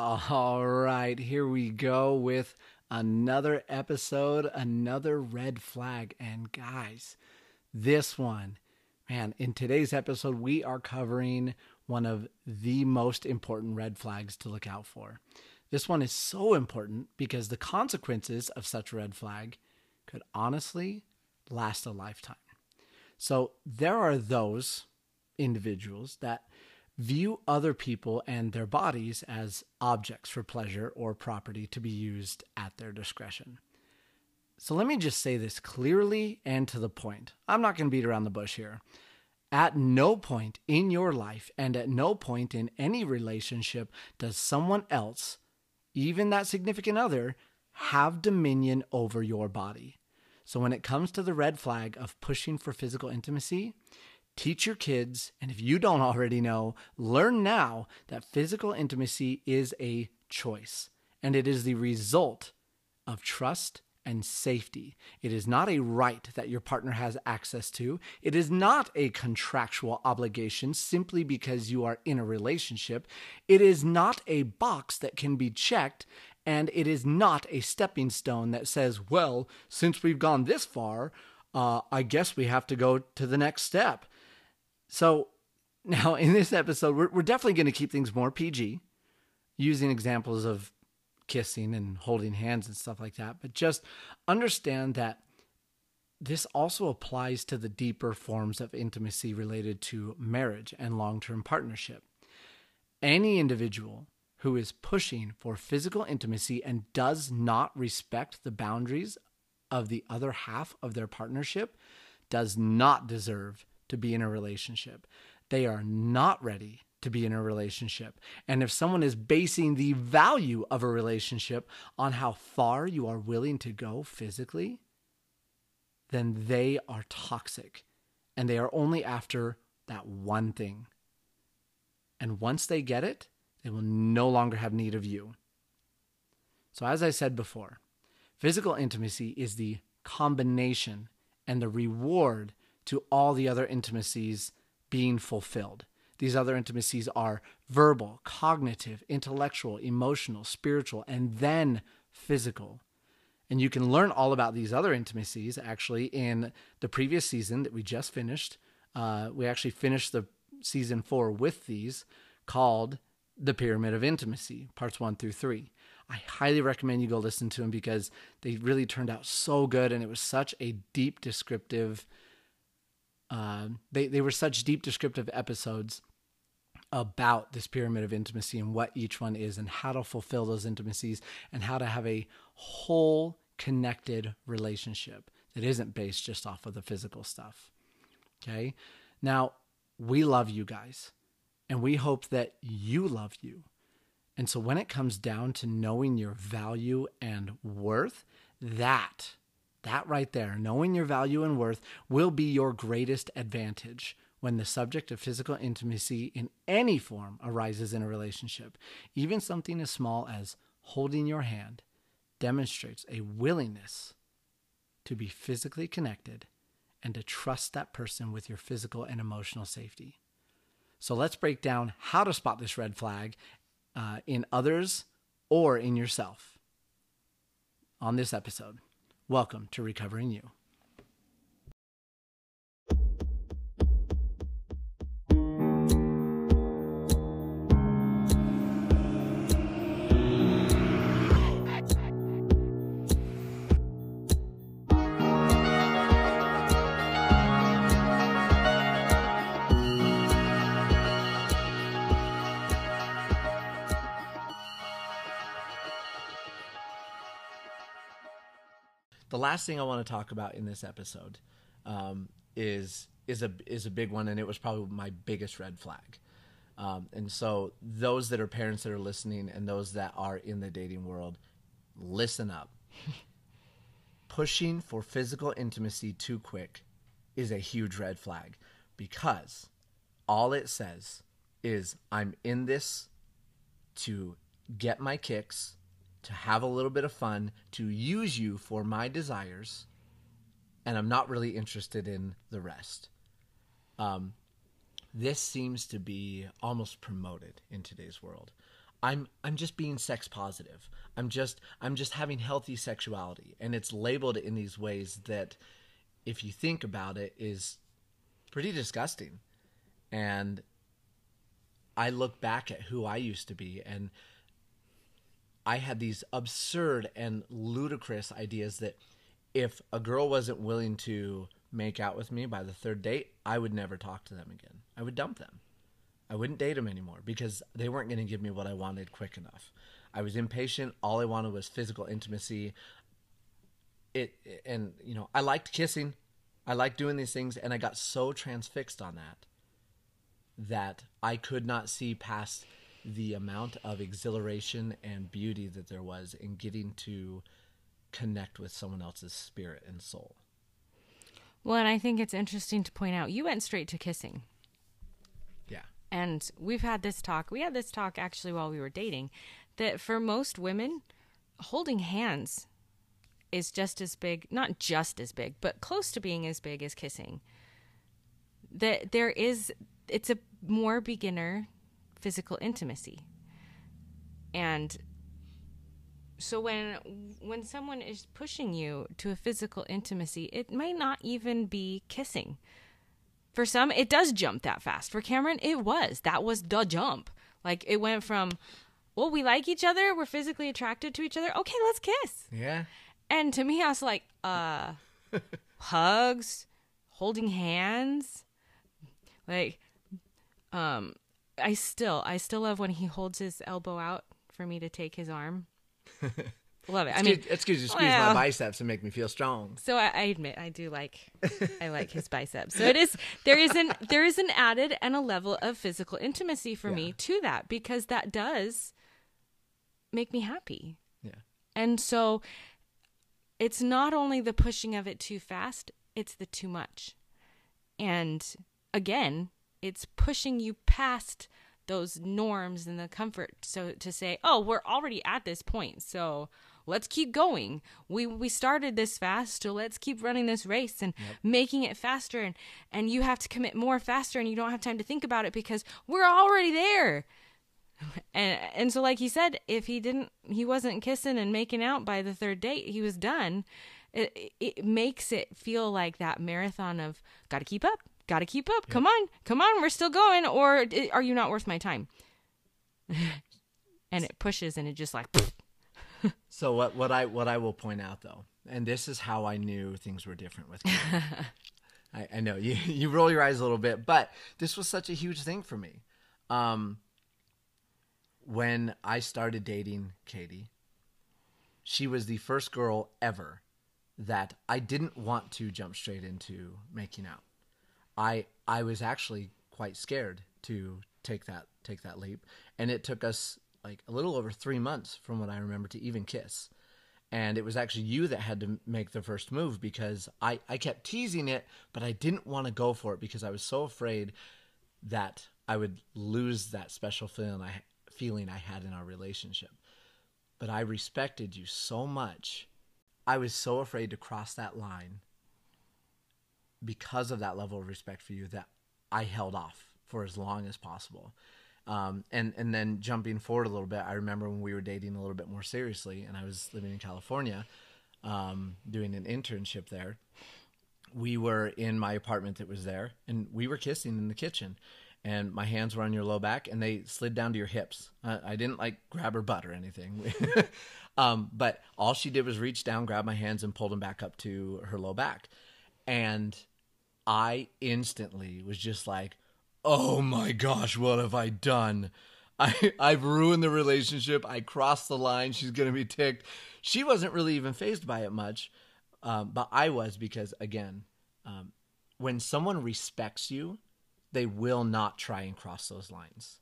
All right, here we go with another episode, another red flag. And guys, this one, man, in today's episode, we are covering one of the most important red flags to look out for. This one is so important because the consequences of such a red flag could honestly last a lifetime. So there are those individuals that view other people and their bodies as objects for pleasure or property to be used at their discretion. So let me just say this clearly and to the point. I'm not going to beat around the bush here. At no point in your life and at no point in any relationship does someone else, even that significant other, have dominion over your body. So when it comes to the red flag of pushing for physical intimacy, Teach your kids, and if you don't already know, learn now that physical intimacy is a choice and it is the result of trust and safety. It is not a right that your partner has access to. It is not a contractual obligation simply because you are in a relationship. It is not a box that can be checked. And it is not a stepping stone that says, well, since we've gone this far, uh, I guess we have to go to the next step. So now in this episode, we're, we're definitely going to keep things more PG, using examples of kissing and holding hands and stuff like that. But just understand that this also applies to the deeper forms of intimacy related to marriage and long term partnership. Any individual who is pushing for physical intimacy and does not respect the boundaries of the other half of their partnership does not deserve to be in a relationship. They are not ready to be in a relationship. And if someone is basing the value of a relationship on how far you are willing to go physically, then they are toxic and they are only after that one thing. And once they get it, they will no longer have need of you. So, as I said before, physical intimacy is the combination and the reward to all the other intimacies being fulfilled. These other intimacies are verbal, cognitive, intellectual, emotional, spiritual, and then physical. And you can learn all about these other intimacies actually in the previous season that we just finished. Uh, we actually finished the season four with these called The Pyramid of Intimacy, parts one through three. I highly recommend you go listen to them because they really turned out so good and it was such a deep descriptive uh, they they were such deep descriptive episodes about this pyramid of intimacy and what each one is and how to fulfill those intimacies and how to have a whole connected relationship that isn't based just off of the physical stuff. Okay? Now, we love you guys and we hope that you love you. And so when it comes down to knowing your value and worth, that that right there, knowing your value and worth, will be your greatest advantage when the subject of physical intimacy in any form arises in a relationship. Even something as small as holding your hand demonstrates a willingness to be physically connected and to trust that person with your physical and emotional safety. So let's break down how to spot this red flag uh, in others or in yourself on this episode. Welcome to Recovering You. The last thing I want to talk about in this episode um, is is a is a big one, and it was probably my biggest red flag. Um, and so, those that are parents that are listening, and those that are in the dating world, listen up. Pushing for physical intimacy too quick is a huge red flag because all it says is I'm in this to get my kicks to have a little bit of fun, to use you for my desires, and I'm not really interested in the rest. Um, this seems to be almost promoted in today's world. I'm I'm just being sex positive. I'm just I'm just having healthy sexuality and it's labeled in these ways that if you think about it is pretty disgusting. And I look back at who I used to be and I had these absurd and ludicrous ideas that if a girl wasn't willing to make out with me by the third date, I would never talk to them again. I would dump them. I wouldn't date them anymore because they weren't going to give me what I wanted quick enough. I was impatient. All I wanted was physical intimacy. It and you know, I liked kissing. I liked doing these things and I got so transfixed on that that I could not see past the amount of exhilaration and beauty that there was in getting to connect with someone else's spirit and soul. Well, and I think it's interesting to point out you went straight to kissing. Yeah. And we've had this talk. We had this talk actually while we were dating that for most women, holding hands is just as big, not just as big, but close to being as big as kissing. That there is it's a more beginner physical intimacy. And so when when someone is pushing you to a physical intimacy, it might not even be kissing. For some, it does jump that fast. For Cameron, it was. That was the jump. Like it went from, well, we like each other, we're physically attracted to each other. Okay, let's kiss. Yeah. And to me, I was like, uh, hugs, holding hands, like, um, I still, I still love when he holds his elbow out for me to take his arm. love it. I mean, excuse, you squeeze well, my biceps and make me feel strong. So I, I admit I do like, I like his biceps. So it is there is an there is an added and a level of physical intimacy for yeah. me to that because that does make me happy. Yeah. And so it's not only the pushing of it too fast, it's the too much. And again, it's pushing you past those norms and the comfort so to say oh we're already at this point so let's keep going. We we started this fast so let's keep running this race and yep. making it faster and and you have to commit more faster and you don't have time to think about it because we're already there. And and so like he said if he didn't he wasn't kissing and making out by the third date he was done. It, it makes it feel like that marathon of got to keep up got to keep up. Yep. Come on, come on, we're still going. Or are you not worth my time? and it pushes, and it just like. so what? What I what I will point out though, and this is how I knew things were different with. I, I know you you roll your eyes a little bit, but this was such a huge thing for me. Um, when I started dating Katie, she was the first girl ever that I didn't want to jump straight into making out. I I was actually quite scared to take that take that leap, and it took us like a little over three months from what I remember to even kiss. And it was actually you that had to make the first move because I, I kept teasing it, but I didn't want to go for it because I was so afraid that I would lose that special feeling I feeling I had in our relationship. But I respected you so much. I was so afraid to cross that line because of that level of respect for you that I held off for as long as possible. Um, and and then jumping forward a little bit, I remember when we were dating a little bit more seriously, and I was living in California, um, doing an internship there. We were in my apartment that was there, and we were kissing in the kitchen, and my hands were on your low back, and they slid down to your hips. Uh, I didn't like grab her butt or anything, um, but all she did was reach down, grab my hands, and pulled them back up to her low back, and I instantly was just like, "Oh my gosh, what have I done?" I I've ruined the relationship. I crossed the line. She's gonna be ticked. She wasn't really even phased by it much, um, but I was because again, um, when someone respects you, they will not try and cross those lines.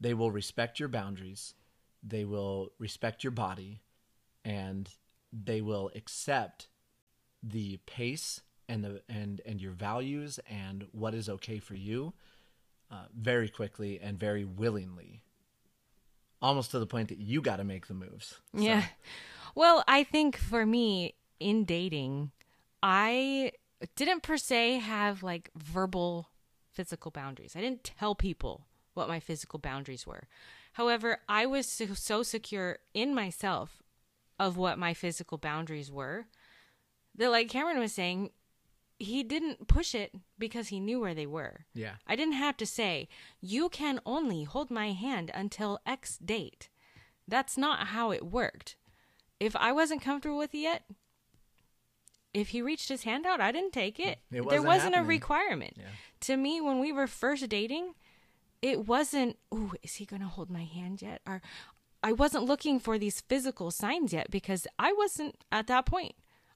They will respect your boundaries. They will respect your body, and they will accept the pace and the and and your values and what is okay for you uh, very quickly and very willingly. Almost to the point that you got to make the moves so. yeah. Well i think for me in dating i didn't per se have like verbal physical boundaries. I didn't tell people what my physical boundaries were. However, I was so, so secure in myself of what my physical boundaries were that, like Cameron was saying, he didn't push it because he knew where they were. Yeah. I didn't have to say, you can only hold my hand until X date. That's not how it worked. If I wasn't comfortable with it yet, if he reached his hand out, I didn't take it. It there wasn't wasn't a requirement. Yeah. To me, when we were first dating, it wasn't, ooh, is he going to hold my hand yet? Or I wasn't looking for these physical signs yet because I wasn't at that point.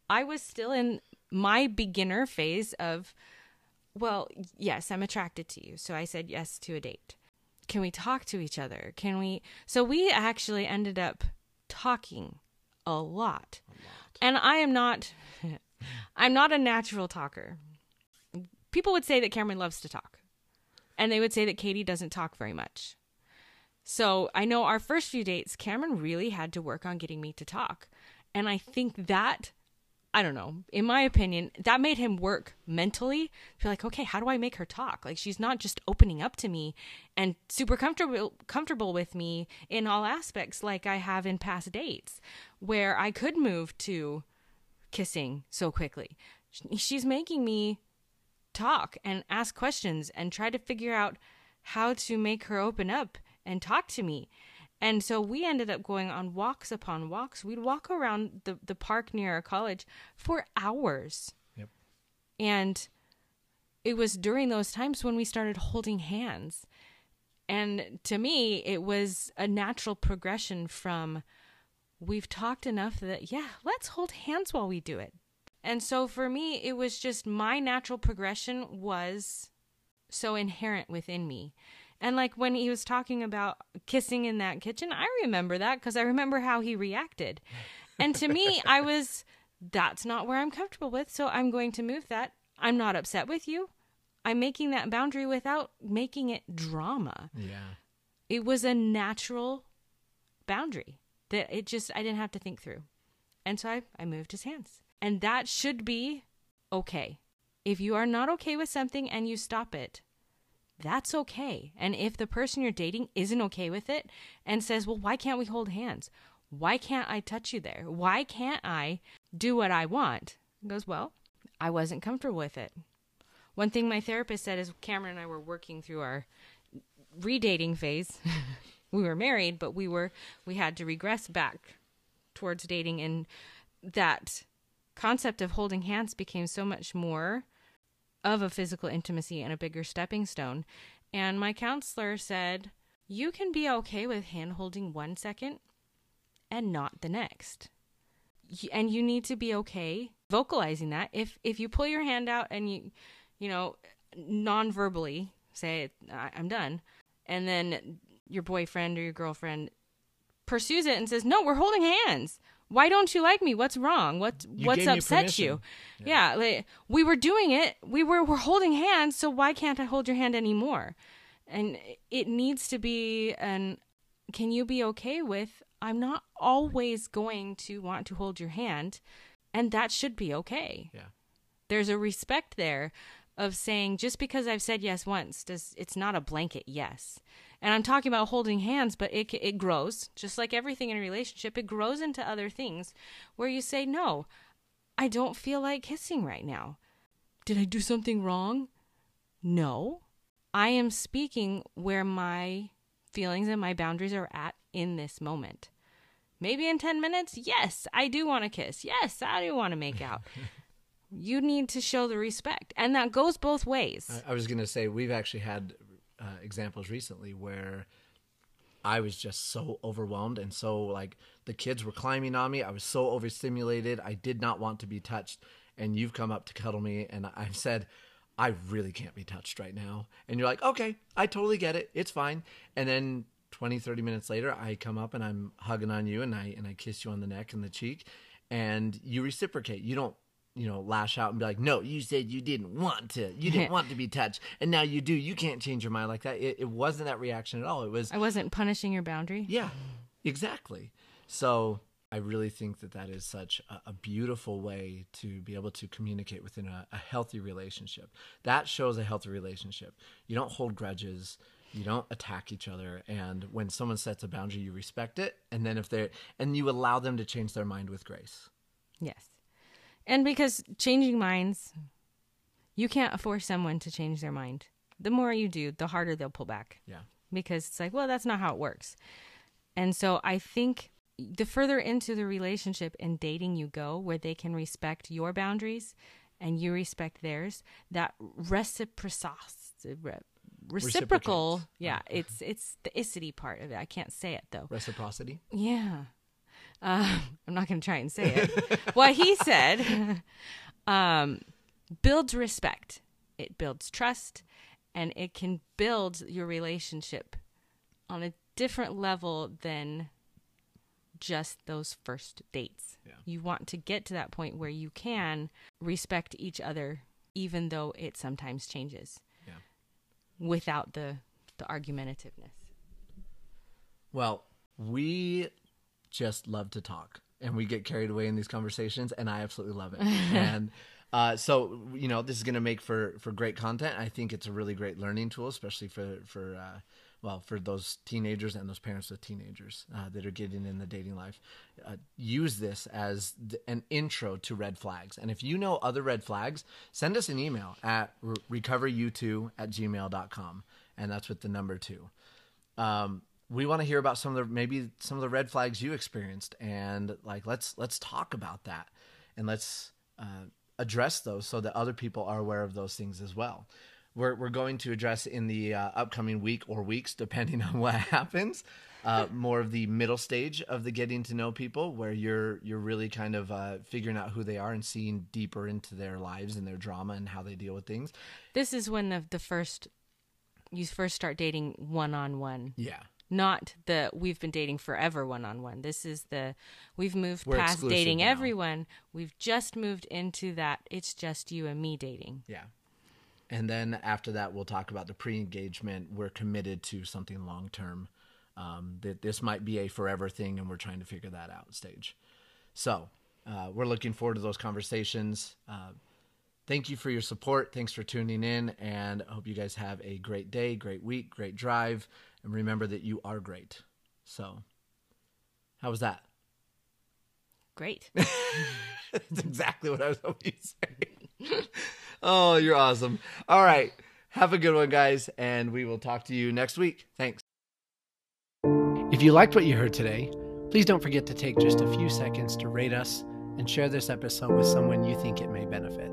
I was still in my beginner phase of, well, yes, I'm attracted to you. So I said yes to a date. Can we talk to each other? Can we? So we actually ended up talking a lot. And I am not, I'm not a natural talker. People would say that Cameron loves to talk, and they would say that Katie doesn't talk very much. So I know our first few dates, Cameron really had to work on getting me to talk. And I think that, I don't know, in my opinion, that made him work mentally. Feel like, okay, how do I make her talk? Like she's not just opening up to me and super comfortable comfortable with me in all aspects like I have in past dates, where I could move to kissing so quickly. She's making me talk and ask questions and try to figure out how to make her open up and talk to me. And so we ended up going on walks upon walks. We'd walk around the, the park near our college for hours. Yep. And it was during those times when we started holding hands. And to me, it was a natural progression from we've talked enough that, yeah, let's hold hands while we do it. And so for me, it was just my natural progression was so inherent within me. And like when he was talking about kissing in that kitchen, I remember that because I remember how he reacted. And to me, I was, that's not where I'm comfortable with. So I'm going to move that. I'm not upset with you. I'm making that boundary without making it drama. Yeah. It was a natural boundary that it just, I didn't have to think through. And so I, I moved his hands. And that should be okay. If you are not okay with something and you stop it, that's okay. And if the person you're dating isn't okay with it and says, well, why can't we hold hands? Why can't I touch you there? Why can't I do what I want? Goes, well, I wasn't comfortable with it. One thing my therapist said is Cameron and I were working through our redating phase. we were married, but we were we had to regress back towards dating and that concept of holding hands became so much more of a physical intimacy and a bigger stepping stone. And my counselor said, You can be okay with hand holding one second and not the next. And you need to be okay vocalizing that. If if you pull your hand out and you you know, non-verbally say I'm done, and then your boyfriend or your girlfriend pursues it and says, "No, we're holding hands. Why don't you like me? What's wrong? What You what's upset permission." you?" Yeah, like, we were doing it. We were we're holding hands, so why can't I hold your hand anymore? And it needs to be an can you be okay with I'm not always going to want to hold your hand and that should be okay. Yeah. There's a respect there of saying just because I've said yes once does it's not a blanket yes. And I'm talking about holding hands, but it it grows just like everything in a relationship. It grows into other things where you say no, I don't feel like kissing right now. Did I do something wrong? No. I am speaking where my feelings and my boundaries are at in this moment. Maybe in 10 minutes, yes, I do want to kiss. Yes, I do want to make out. you need to show the respect. And that goes both ways. I, I was going to say we've actually had uh, examples recently where I was just so overwhelmed and so like the kids were climbing on me. I was so overstimulated. I did not want to be touched. And you've come up to cuddle me, and I've said, I really can't be touched right now. And you're like, okay, I totally get it. It's fine. And then 20, 30 minutes later, I come up and I'm hugging on you and I and I kiss you on the neck and the cheek, and you reciprocate. You don't you know, lash out and be like, "No, you said you didn't want to. You didn't want to be touched, and now you do. You can't change your mind like that." It, it wasn't that reaction at all. It was, I wasn't punishing your boundary. yeah, exactly. So I really think that that is such a, a beautiful way to be able to communicate within a, a healthy relationship. That shows a healthy relationship. You don't hold grudges. You don't attack each other. And when someone sets a boundary, you respect it. And then if they're, and you allow them to change their mind with grace. Yes. And because changing minds, you can't force someone to change their mind. The more you do, the harder they'll pull back. Yeah. Because it's like, well, that's not how it works. And so I think the further into the relationship and dating you go, where they can respect your boundaries and you respect theirs, that reciprocity, reciprocal, yeah, it's it's the icity part of it. I can't say it though. Reciprocity. Yeah. Uh, I'm not going to try and say it. what he said um, builds respect, it builds trust, and it can build your relationship on a different level than just those first dates. Yeah. You want to get to that point where you can respect each other, even though it sometimes changes Yeah. without the, the argumentativeness. Well, we just love to talk and we get carried away in these conversations and I absolutely love it. and uh, so you know this is going to make for for great content. I think it's a really great learning tool, especially for for uh, well for those teenagers and those parents of teenagers uh, that are getting in the dating life. Uh, use this as th- an intro to red flags. And if you know other red flags, send us an email at re- recoveryou2 at gmail.com. And that's with the number two um, we want to hear about some of the maybe some of the red flags you experienced and like let's let's talk about that. And let's uh, address those so that other people are aware of those things as well. We're, we're going to address in the uh, upcoming week or weeks depending on what happens uh, more of the middle stage of the getting to know people where you're you're really kind of uh, figuring out who they are and seeing deeper into their lives and their drama and how they deal with things. This is when the the first you first start dating one on one. yeah Not the we've been dating forever one on one. This is the we've moved We're past dating now. everyone. We've just moved into that it's just you and me dating. Yeah. And then after that, we'll talk about the pre engagement. We're committed to something long term. Um, that this might be a forever thing, and we're trying to figure that out stage. So uh, we're looking forward to those conversations. Uh, thank you for your support. Thanks for tuning in, and I hope you guys have a great day, great week, great drive. And remember that you are great. So, how was that? Great. That's exactly what I was hoping you'd say. oh, you're awesome. All right. Have a good one, guys, and we will talk to you next week. Thanks. If you liked what you heard today, please don't forget to take just a few seconds to rate us and share this episode with someone you think it may benefit.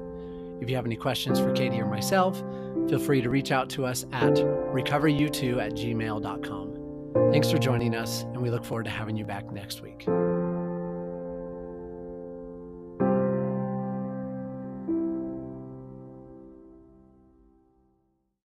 If you have any questions for Katie or myself, feel free to reach out to us at recoveryou2 at gmail.com. Thanks for joining us, and we look forward to having you back next week.